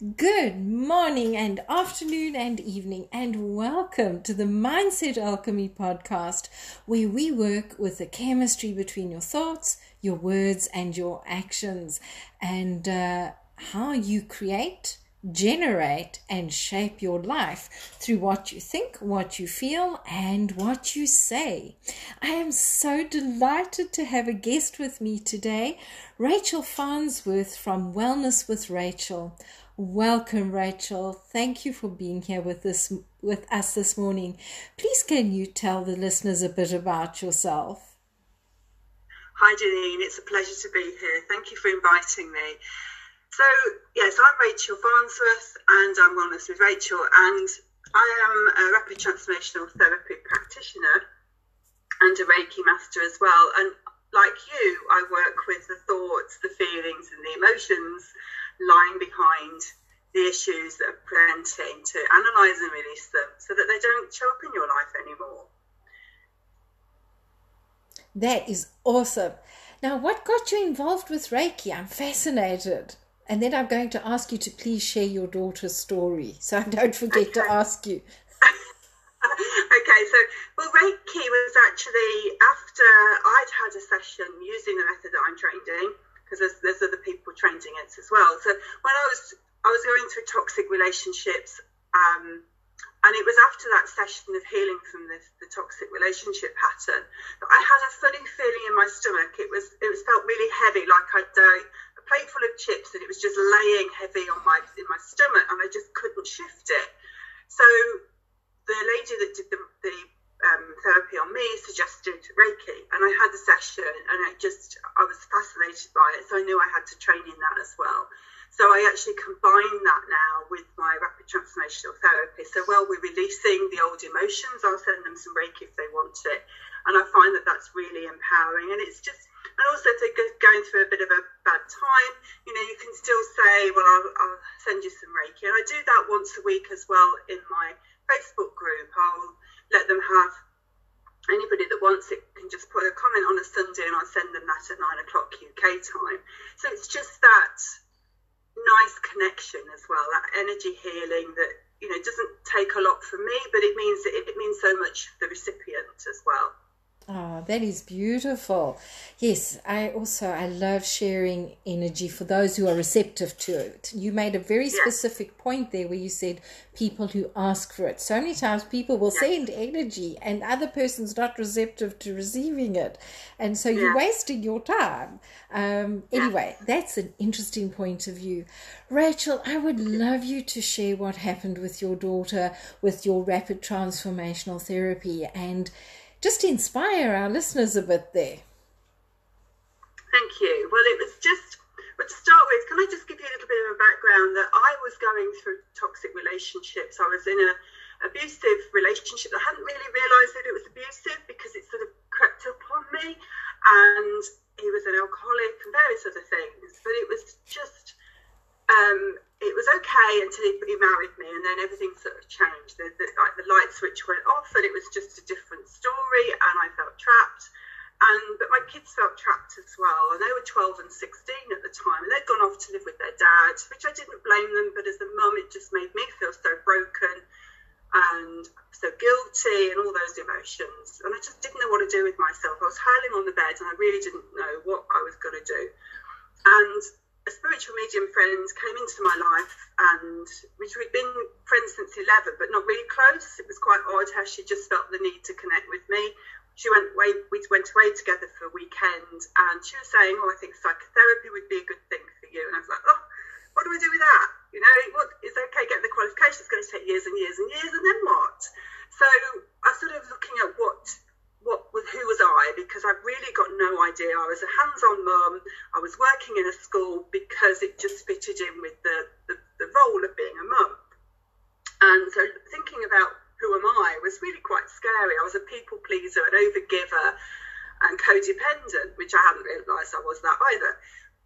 Good morning and afternoon and evening, and welcome to the Mindset Alchemy podcast, where we work with the chemistry between your thoughts, your words, and your actions, and uh, how you create, generate, and shape your life through what you think, what you feel, and what you say. I am so delighted to have a guest with me today, Rachel Farnsworth from Wellness with Rachel. Welcome, Rachel. Thank you for being here with this with us this morning. Please, can you tell the listeners a bit about yourself? Hi, Janine. It's a pleasure to be here. Thank you for inviting me. So, yes, I'm Rachel Farnsworth, and I'm Wellness with Rachel, and I am a rapid transformational therapy practitioner and a Reiki master as well. And like you, I work with the thoughts, the feelings, and the emotions lying behind the issues that are presenting to analyze and release them so that they don't show up in your life anymore. That is awesome. Now, what got you involved with Reiki? I'm fascinated. And then I'm going to ask you to please share your daughter's story so I don't forget okay. to ask you. okay, so well, Reiki was actually after I'd had a session using the method that I'm trained in because there's, there's other people trained in it as well. So when I was I was going through toxic relationships, um, and it was after that session of healing from this, the toxic relationship pattern that I had a funny feeling in my stomach. It was it was felt really heavy, like I'd uh, a plate full of chips, and it was just laying heavy on my in my stomach, and I just couldn't shift it. So the lady that did the, the um, therapy on me suggested Reiki, and I had a session, and I just I was fascinated by it, so I knew I had to train in that as well. So I actually combine that now with my rapid transformational therapy. So while we're releasing the old emotions, I'll send them some Reiki if they want it, and I find that that's really empowering, and it's just. And also, if they're going through a bit of a bad time, you know, you can still say, "Well, I'll, I'll send you some Reiki," and I do that once a week as well in my Facebook group. I'll let them have anybody that wants it can just put a comment on a Sunday and I'll send them that at nine o'clock UK time. So it's just that nice connection as well, that energy healing that you know doesn't take a lot from me, but it means it, it means so much for the recipient as well. Oh, that is beautiful. Yes, I also I love sharing energy for those who are receptive to it. You made a very specific point there where you said people who ask for it. So many times people will send energy and other person's not receptive to receiving it. And so you're wasting your time. Um, anyway, that's an interesting point of view. Rachel, I would love you to share what happened with your daughter with your rapid transformational therapy and just inspire our listeners a bit there. Thank you. Well, it was just, but to start with, can I just give you a little bit of a background that I was going through toxic relationships. I was in an abusive relationship. I hadn't really realised that it was abusive because it sort of crept up on me, and he was an alcoholic and various other things. But it was just um, it was okay until he, he, married me, and then everything sort of changed. The, the, like the light switch went off, and it was just a different story, and I felt trapped. And but my kids felt trapped as well, and they were 12 and 16 at the time, and they'd gone off to live with their dad, which I didn't blame them. But as a mum, it just made me feel so broken and so guilty, and all those emotions. And I just didn't know what to do with myself. I was howling on the bed, and I really didn't know what I was going to do. And a spiritual medium friend came into my life and which we'd been friends since 11 but not really close. It was quite odd how she just felt the need to connect with me. She went away we went away together for a weekend and she was saying oh i think psychotherapy would be a good thing for you. And i was like oh what do we do with that? You know what is okay getting the qualification it's going to take years and years and years and then what? So i sort of looking at what what who was I because I really got no idea. I was a hands-on mum. I was working in a school because it just fitted in with the, the, the role of being a mum. And so thinking about who am I was really quite scary. I was a people pleaser, an overgiver, and codependent, which I hadn't realised I was that either.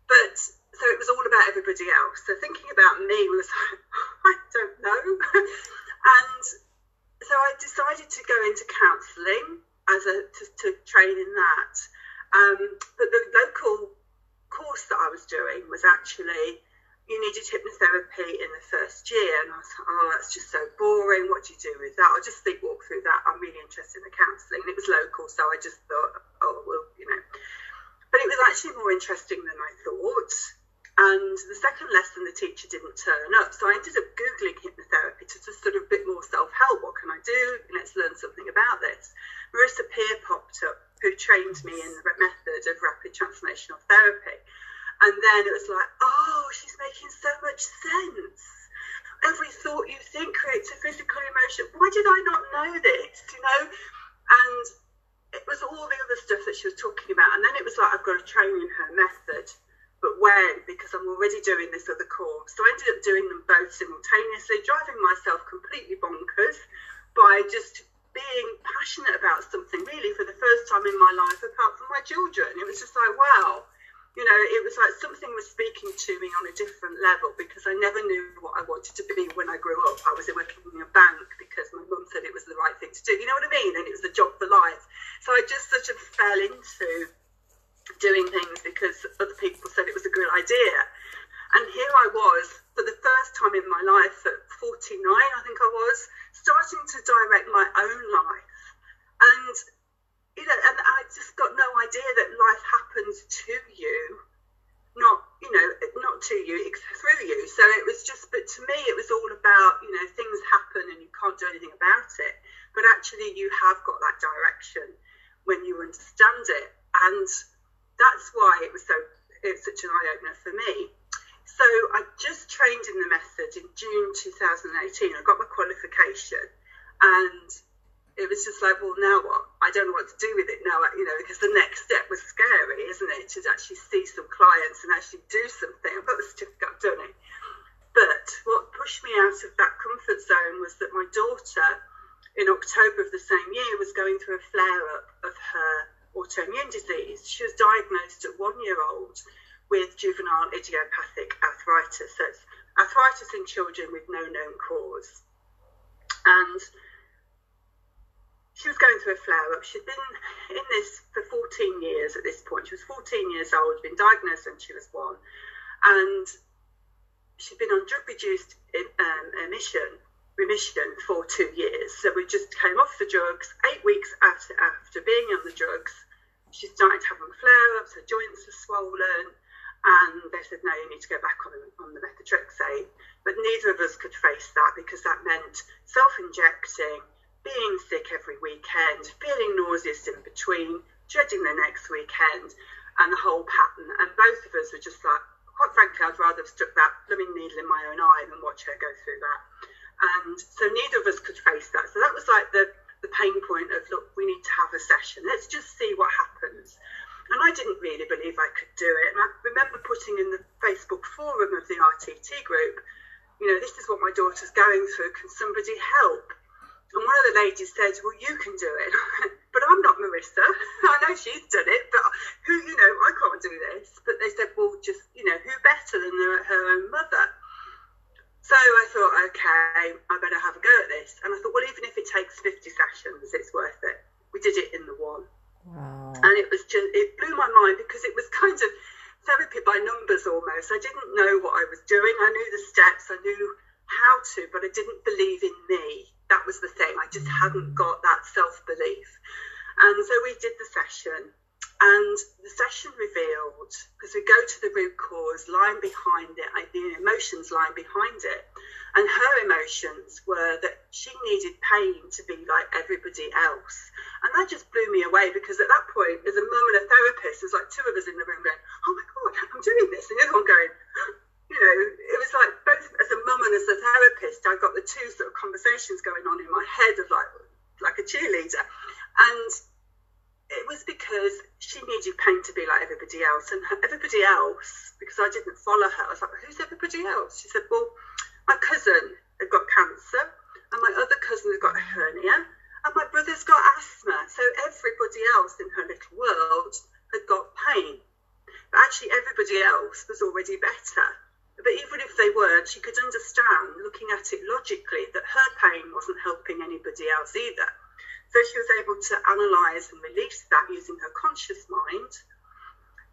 But so it was all about everybody else. So thinking about me was like, I don't know. and so I decided to go into counselling as a to, to train in that. Um, but the local course that I was doing was actually you needed hypnotherapy in the first year. And I was like, oh, that's just so boring. What do you do with that? I'll just walk through that. I'm really interested in the counselling. And it was local, so I just thought, oh, well, you know. But it was actually more interesting than I thought. And the second lesson, the teacher didn't turn up. So I ended up Googling hypnotherapy to just sort of a bit more self help. What can I do? Let's learn something about this. Marissa Peer popped up, who trained me in the method of rapid transformational therapy. And then it was like, oh, she's making so much sense. Every thought you think creates a physical emotion. Why did I not know this? You know? And it was all the other stuff that she was talking about. And then it was like, I've got to train in her method. But when? Because I'm already doing this other course. So I ended up doing them both simultaneously, driving myself completely bonkers by just being passionate about something really for the first time in my life, apart from my children. It was just like, wow you know, it was like something was speaking to me on a different level because I never knew what I wanted to be when I grew up. I was working in a bank because my mum said it was the right thing to do. You know what I mean? And it was the job for life. So I just sort of fell into doing things because other people said it was a good idea. And here I was for the first time in my life at 49, I think I was, direct my own life. And you know, and I just got no idea that life happens to you, not, you know, not to you, through you. So it was just, but to me, it was all about, you know, things happen and you can't do anything about it. But actually, you have got that direction when you understand it. And that's why it was so, it was such an eye opener for me. So I just trained in the method in June 2018. I got my qualification and it was just like, well, now what? I don't know what to do with it now, you know, because the next step was scary, isn't it? To actually see some clients and actually do something. I've got the certificate, I've done it. But what pushed me out of that comfort zone was that my daughter, in October of the same year, was going through a flare up of her autoimmune disease. She was diagnosed at one year old with juvenile idiopathic arthritis. So arthritis in children with no known cause. And she was going through a flare up. She'd been in this for 14 years at this point. She was 14 years old, been diagnosed when she was one, and she'd been on drug reduced um, emission remission for two years. So we just came off the drugs. Eight weeks after after being on the drugs, she started having flare ups. Her joints were swollen, and they said, "No, you need to go back on on the methotrexate." But neither of us could face that because that meant self injecting being sick every weekend, feeling nauseous in between, dreading the next weekend, and the whole pattern. And both of us were just like, quite frankly, I'd rather have stuck that blooming needle in my own eye than watch her go through that. And so neither of us could face that. So that was like the, the pain point of, look, we need to have a session. Let's just see what happens. And I didn't really believe I could do it. And I remember putting in the Facebook forum of the RTT group, you know, this is what my daughter's going through. Can somebody help? And one of the ladies said, Well, you can do it. but I'm not Marissa. I know she's done it, but who, you know, I can't do this. But they said, Well, just, you know, who better than her own mother? So I thought, okay, I better have a go at this. And I thought, well, even if it takes 50 sessions, it's worth it. We did it in the one. Wow. And it was just, it blew my mind because it was kind of therapy by numbers almost. I didn't know what I was doing. I knew the steps, I knew how to, but I didn't believe in me that was the thing. I just hadn't got that self belief. And so we did the session, and the session revealed because we go to the root cause, lying behind it, the emotions lying behind it. And her emotions were that she needed pain to be like everybody else. And that just blew me away because at that point, as a mum and a therapist, there's like two of us in the room going, Oh my God, I'm doing this. And the other one going, you know, it was like both as a mum and as a therapist, I got the two sort of conversations going on in my head of like like a cheerleader, and it was because she needed pain to be like everybody else, and everybody else because I didn't follow her. I was like, who's everybody else? She said, well, my cousin had got cancer, and my other cousin had got a hernia, and my brother's got asthma. So everybody else in her little world had got pain. But actually, everybody else was already better. But even if they weren't, she could understand, looking at it logically, that her pain wasn't helping anybody else either. So she was able to analyse and release that using her conscious mind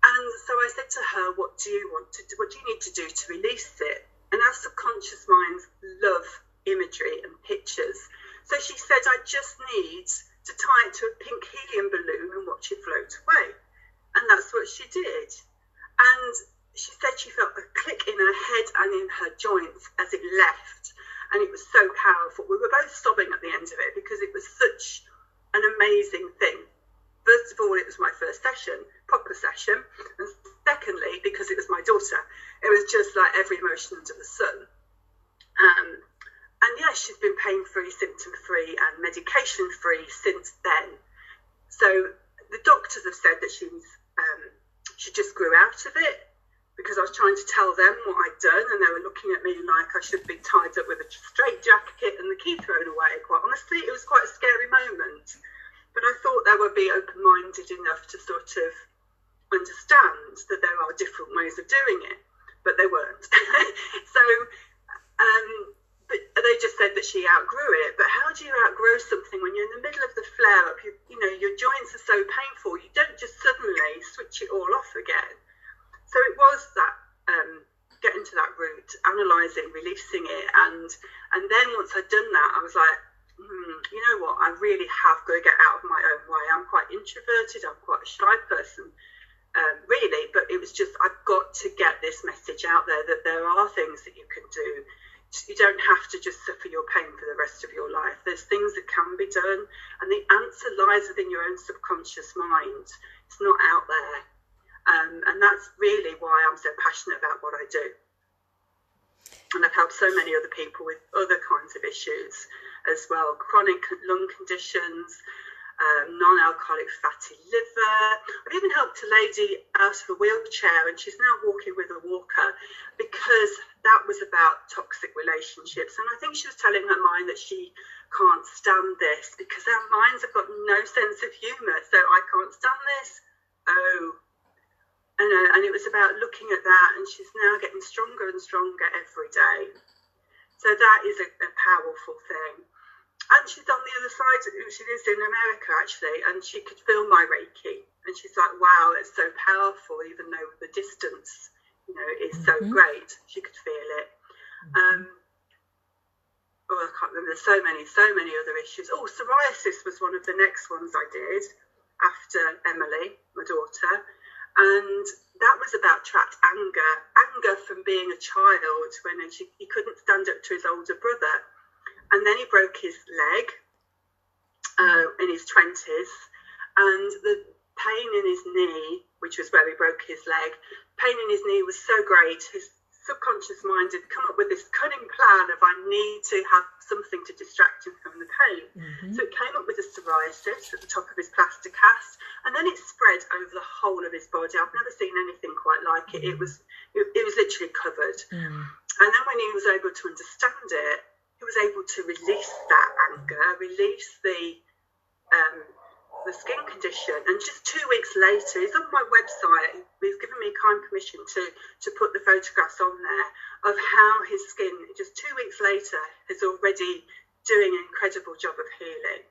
And so I said to her, What do you want to do? What do you need to do to release it? And our subconscious minds love imagery and pictures. So she said, I just need to tie it to a pink helium balloon and watch it float away. And that's what she did. And she said she felt a click in her head and in her joints as it left. And it was so powerful. We were both sobbing at the end of it because it was such an amazing thing. First of all, it was my first session, proper session. And secondly, because it was my daughter, it was just like every emotion under the sun. Um, and yeah, she's been pain free, symptom free, and medication free since then. So the doctors have said that she's um, she just grew out of it because I was trying to tell them what I'd done, and they were looking at me like I should be tied up with a straight jacket and the key thrown away. Quite honestly, it was quite a scary moment. But I thought they would be open minded enough to sort of understand that there are different ways of doing it, but they weren't. so, um, but they just said that she outgrew it. But how do you outgrow something when you're in the middle of the flare up? You, you know, your joints are so painful, you don't just suddenly switch it all off again. So it was that um, getting to that root, analysing, releasing it, and and then once I'd done that, I was like, hmm, you know what? I really have got to get out of my own way. I'm quite introverted. I'm quite a shy person. Um, really, but it was just I've got to get this message out there that there are things that you can do. You don't have to just suffer your pain for the rest of your life. There's things that can be done, and the answer lies within your own subconscious mind. It's not out there. Um, and that's really why I'm so passionate about what I do. And I've helped so many other people with other kinds of issues as well chronic lung conditions, um, non alcoholic fatty liver. I've even helped a lady out of a wheelchair and she's now walking with a walker because that was about toxic relationships. And I think she was telling her mind that she can't stand this because our minds have got no sense of humour. So I can't stand this. Oh, and, uh, and it was about looking at that, and she's now getting stronger and stronger every day. So that is a, a powerful thing. And she's on the other side. She lives in America actually, and she could feel my Reiki, and she's like, "Wow, it's so powerful, even though the distance, you know, is so mm-hmm. great. She could feel it." Um, oh, I can't remember. There's so many, so many other issues. Oh, psoriasis was one of the next ones I did after Emily, my daughter and that was about trapped anger, anger from being a child when he couldn't stand up to his older brother, and then he broke his leg uh, in his twenties, and the pain in his knee, which was where he broke his leg, pain in his knee was so great. His subconscious mind had come up with this cunning plan of I need to have something to distract him from the pain. Mm-hmm. So it came up with a psoriasis at the top of his plaster cast, and then it spread over the whole of his body. I've never seen anything quite like it. It mm. was it, it was literally covered. Mm. And then when he was able to understand it, he was able to release that anger, release the um, the skin condition. And just two weeks later, he's on my website. He's given me kind permission to, to put the photographs on there of how his skin, just two weeks later, is already doing an incredible job of healing.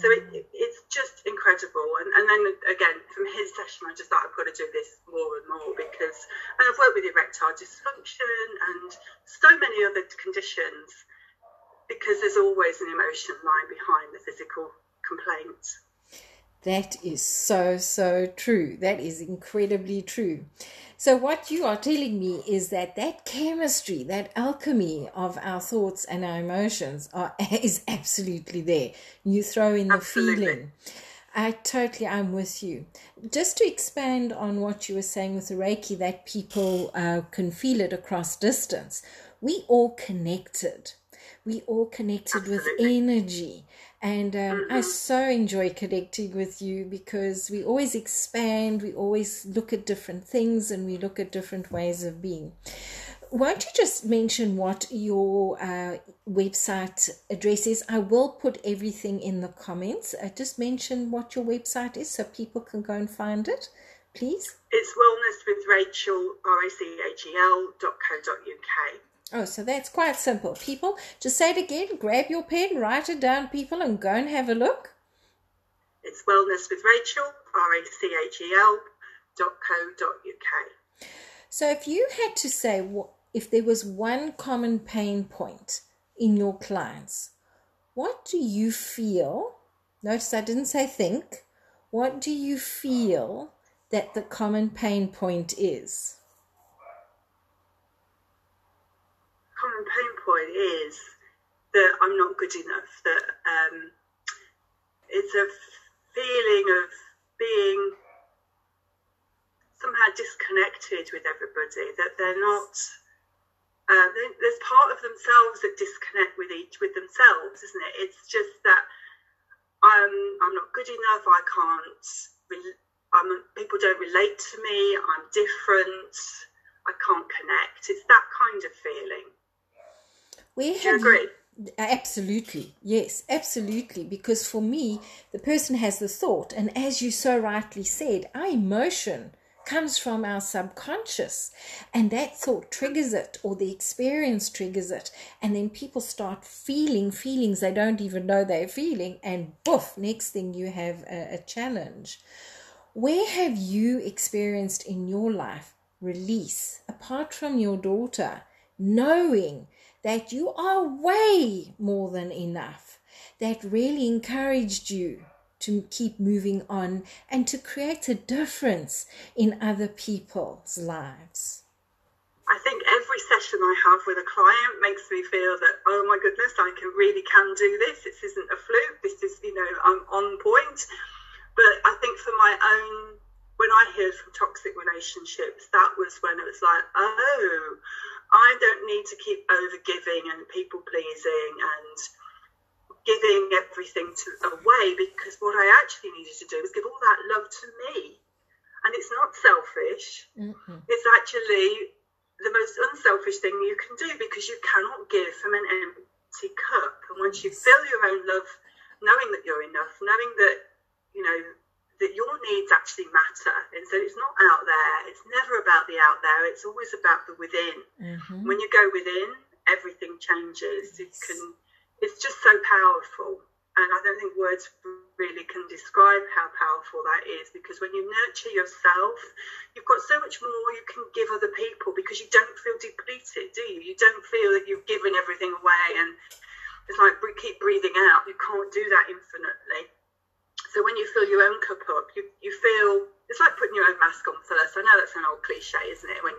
So it, it, it's just incredible. And, and then again, from his session, I just thought I've got to do this more and more because and I've worked with erectile dysfunction and so many other conditions because there's always an emotion lying behind the physical complaints. That is so, so true. That is incredibly true. So, what you are telling me is that that chemistry, that alchemy of our thoughts and our emotions are, is absolutely there. You throw in the absolutely. feeling. I totally, I'm with you. Just to expand on what you were saying with the Reiki, that people uh, can feel it across distance. We all connected. We all connected absolutely. with energy. And um, mm-hmm. I so enjoy connecting with you because we always expand, we always look at different things, and we look at different ways of being. Won't you just mention what your uh, website address is? I will put everything in the comments. Uh, just mention what your website is so people can go and find it, please. It's wellness with Rachel, R A C H E L dot co dot UK. Oh, so that's quite simple. People, just say it again, grab your pen, write it down, people, and go and have a look. It's Wellness with Rachel, R A C H E L dot co dot UK. So, if you had to say, if there was one common pain point in your clients, what do you feel? Notice I didn't say think. What do you feel that the common pain point is? Common pain point is that I'm not good enough. That um, it's a feeling of being somehow disconnected with everybody. That they're not. Uh, there's part of themselves that disconnect with each with themselves, isn't it? It's just that I'm I'm not good enough. I can't. I'm, people don't relate to me. I'm different. I can't connect. It's that kind of feeling. We Do you agree? Absolutely, yes, absolutely. Because for me, the person has the thought, and as you so rightly said, our emotion comes from our subconscious, and that thought triggers it, or the experience triggers it, and then people start feeling feelings they don't even know they're feeling, and boof, next thing you have a, a challenge. Where have you experienced in your life release, apart from your daughter, knowing that you are way more than enough, that really encouraged you to keep moving on and to create a difference in other people's lives? I think every session I have with a client makes me feel that, oh my goodness, I can really can do this. This isn't a fluke. This is, you know, I'm on point. But I think for my own, when I heard from toxic relationships, that was when it was like, oh, I don't need to keep over giving and people pleasing and giving everything to away because what I actually needed to do was give all that love to me. And it's not selfish. Mm-hmm. It's actually the most unselfish thing you can do because you cannot give from an empty cup. And once you fill your own love, knowing that you're enough, knowing that you know, that your needs actually matter. And so it's not out there. It's never about the out there. It's always about the within. Mm-hmm. When you go within, everything changes. It can. It's just so powerful. And I don't think words really can describe how powerful that is because when you nurture yourself, you've got so much more you can give other people because you don't feel depleted, do you? You don't feel that you've given everything away and it's like keep breathing out. You can't do that infinitely. So when you fill your own cup up, you, you feel it's like putting your own mask on first. I know that's an old cliche, isn't it? When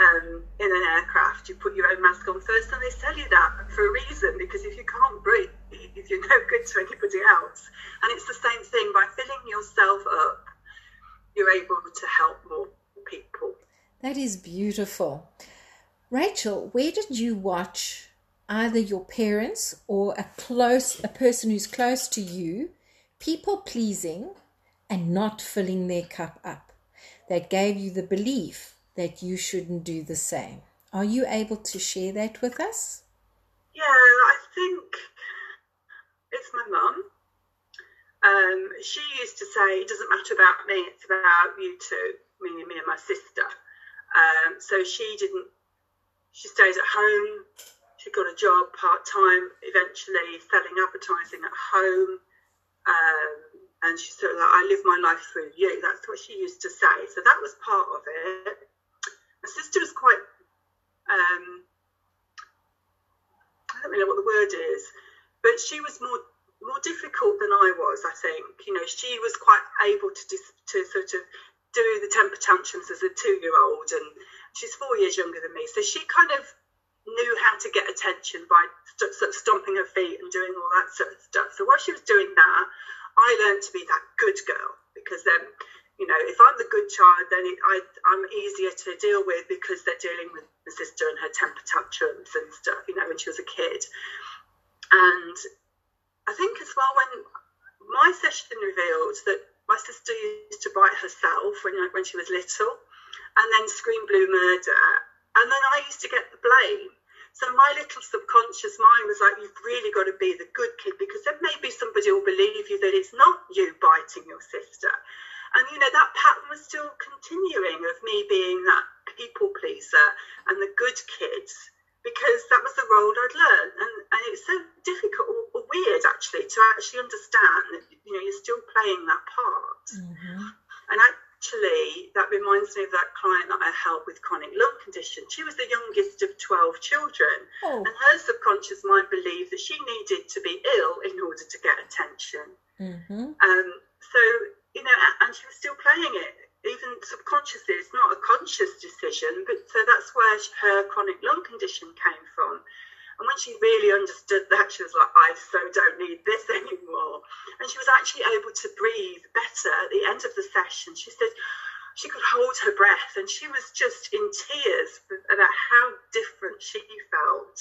um, in an aircraft, you put your own mask on first, and they tell you that for a reason because if you can't breathe, you're no good to anybody else. And it's the same thing by filling yourself up, you're able to help more people. That is beautiful. Rachel, where did you watch either your parents or a close a person who's close to you people pleasing and not filling their cup up that gave you the belief that you shouldn't do the same. Are you able to share that with us? Yeah, I think it's my mum. Um, she used to say, it doesn't matter about me, it's about you two, meaning me and my sister. Um, so she didn't, she stayed at home. She got a job part time, eventually selling advertising at home. Um, and she said, like, I live my life through you. That's what she used to say. So that was part of it. My sister was quite, um, I don't really know what the word is, but she was more more difficult than I was. I think you know she was quite able to dis- to sort of do the temper tantrums as a two year old, and she's four years younger than me, so she kind of knew how to get attention by st- st- stomping her feet and doing all that sort of stuff. So while she was doing that, I learned to be that good girl because then, you know, if I'm the good child, then it, I, I'm easier to deal with because they're dealing with my sister and her temper tantrums and stuff, you know, when she was a kid. And I think as well, when my session revealed that my sister used to bite herself when, when she was little and then scream blue murder. And then I used to get the blame so my little subconscious mind was like, you've really got to be the good kid because then maybe somebody will believe you that it's not you biting your sister. And you know, that pattern was still continuing of me being that people pleaser and the good kids because that was the role I'd learned. And, and it's so difficult or, or weird actually to actually understand that, you know, you're still playing that part. Mm-hmm. And I, actually, that reminds me of that client that I helped with chronic lung condition. She was the youngest of 12 children, Oh. and her subconscious mind believed that she needed to be ill in order to get attention. Mm-hmm. Um, so, you know, and she was still playing it, even subconsciously. It's not a conscious decision, but so that's where her chronic lung condition came from. And when she really understood that, she was like, I so don't need this anymore. And she was actually able to breathe better at the end of the session. She said she could hold her breath and she was just in tears about how different she felt.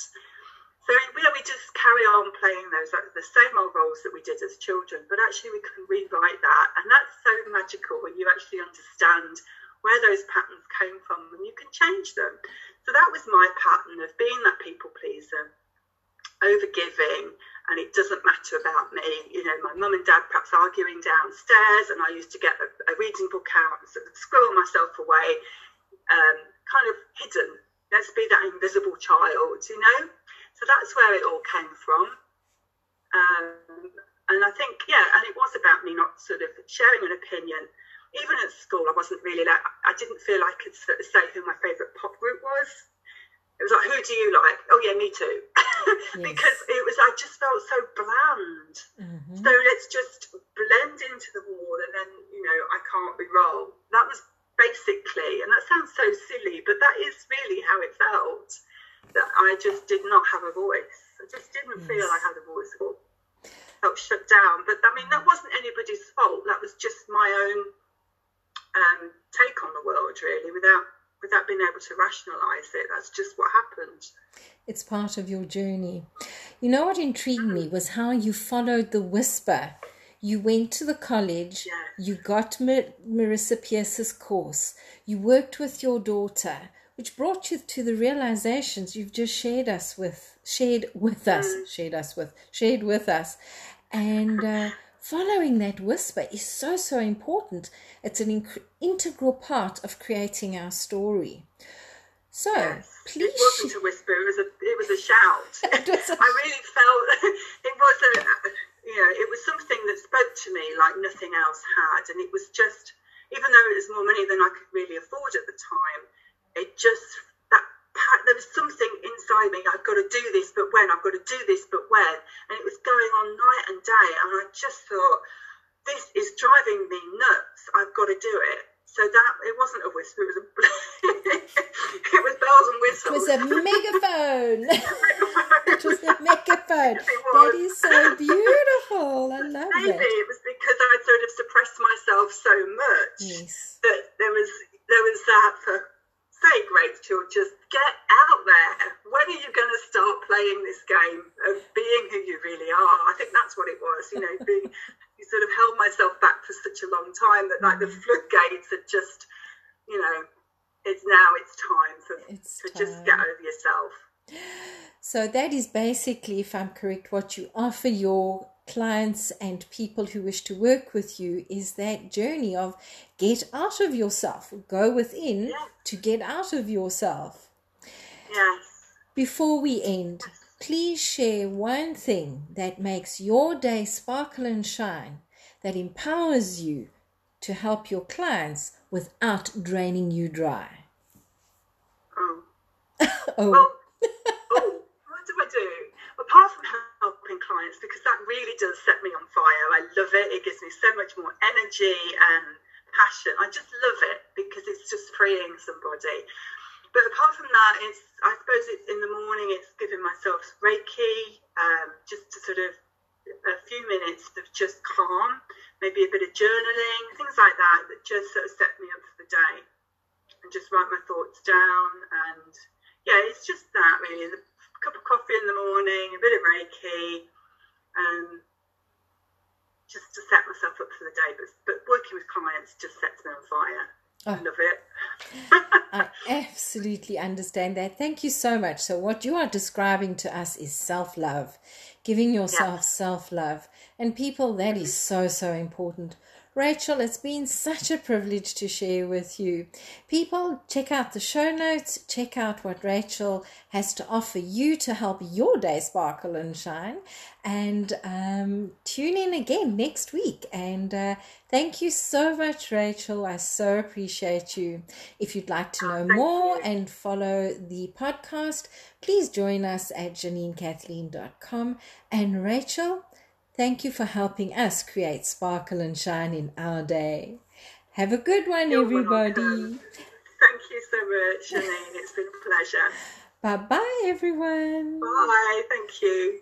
So know, we just carry on playing those the same old roles that we did as children, but actually we can rewrite that, and that's so magical when you actually understand where those patterns came from, and you can change them. So that was my pattern of being that people pleaser, overgiving, and it doesn't matter about me. You know, my mum and dad perhaps arguing downstairs, and I used to get a, a reading book out and sort of squirrel myself away, um, kind of hidden. Let's be that invisible child, you know. So that's where it all came from. Um, and I think, yeah, and it was about me not sort of sharing an opinion. Even at school, I wasn't really like, I didn't feel I could sort of say who my favourite pop group was. It was like, who do you like? Oh, yeah, me too. because it was, I just felt so bland. Mm-hmm. So let's just blend into the wall and then, you know, I can't be wrong. That was basically, and that sounds so silly, but that is really how it felt. That I just did not have a voice. I just didn't feel Yes. I had a voice or felt shut down. But I mean, that wasn't anybody's fault. That was just my own um, take on the world, really, without without being able to rationalise it. That's just what happened. It's part of your journey. You know what intrigued me was how you followed the whisper. You went to the college, Yeah. you got Mar- Marissa Pierce's course, you worked with your daughter, which brought you to the realizations you've just shared us with, shared with us, shared us with, shared with us. And uh, following that whisper is so, so important. It's an inc- integral part of creating our story. So, Yes. please. It wasn't a whisper. It was a it was a shout. Was a- I really felt it was a uh, you know it was something that spoke to me like nothing else had, and it was just even though it was more money than I could really afford at the time, it just there was something inside me. I've got to do this, but when? I've got to do this, but when? And it was going on night and day, and I just thought this is driving me nuts. I've got to do it. So that it wasn't a whisper. It was a it was bells and whistles. It was a megaphone. it was a megaphone. It was. That is so beautiful. I love Maybe it. it was because I'd sort of suppressed myself so much Yes. that there was there was that for sake, Rachel, just get out there. When are you going to start playing this game of being who you really are? I think that's what it was. You know, being you sort of held myself back for such a long time that like the mm. floodgates had just, you know, it's now it's time for It's to just get time. over yourself. So that is basically, if I'm correct, what you offer your clients and people who wish to work with you is that journey of get out of yourself, go within Yeah. to get out of yourself. Yes. Before we end, please share one thing that makes your day sparkle and shine, that empowers you to help your clients without draining you dry. Oh. Oh, Well, oh, what do I do? Apart from because that really does set me on fire. I love it. It gives me so much more energy and passion. I just love it because it's just freeing somebody. But apart from that, it's I suppose it's in the morning. It's giving myself Reiki, um, just to sort of a few minutes of just calm, maybe a bit of journaling, things like that that just sort of set me up for the day, and just write my thoughts down and yeah, it's just that really. A cup of coffee in the morning, a bit of Reiki, um, just to set myself up for the day. But, but working with clients just sets me on fire. I Oh. love it. I absolutely understand that. Thank you so much. So, what you are describing to us is self love, giving yourself self love. And, people, that is so, so important. Rachel, it's been such a privilege to share with you. People, check out the show notes, check out what Rachel has to offer you to help your day sparkle and shine, and um, tune in again next week. And uh, thank you so much, Rachel. I so appreciate you. If you'd like to know more and follow the podcast, please join us at JanineKathleen.com. And Rachel, Thank you for helping us create sparkle and shine in our day. Have a good one, You're everybody. Welcome. Thank you so much, Janine. It's been a pleasure. Bye bye, everyone. Bye. Thank you.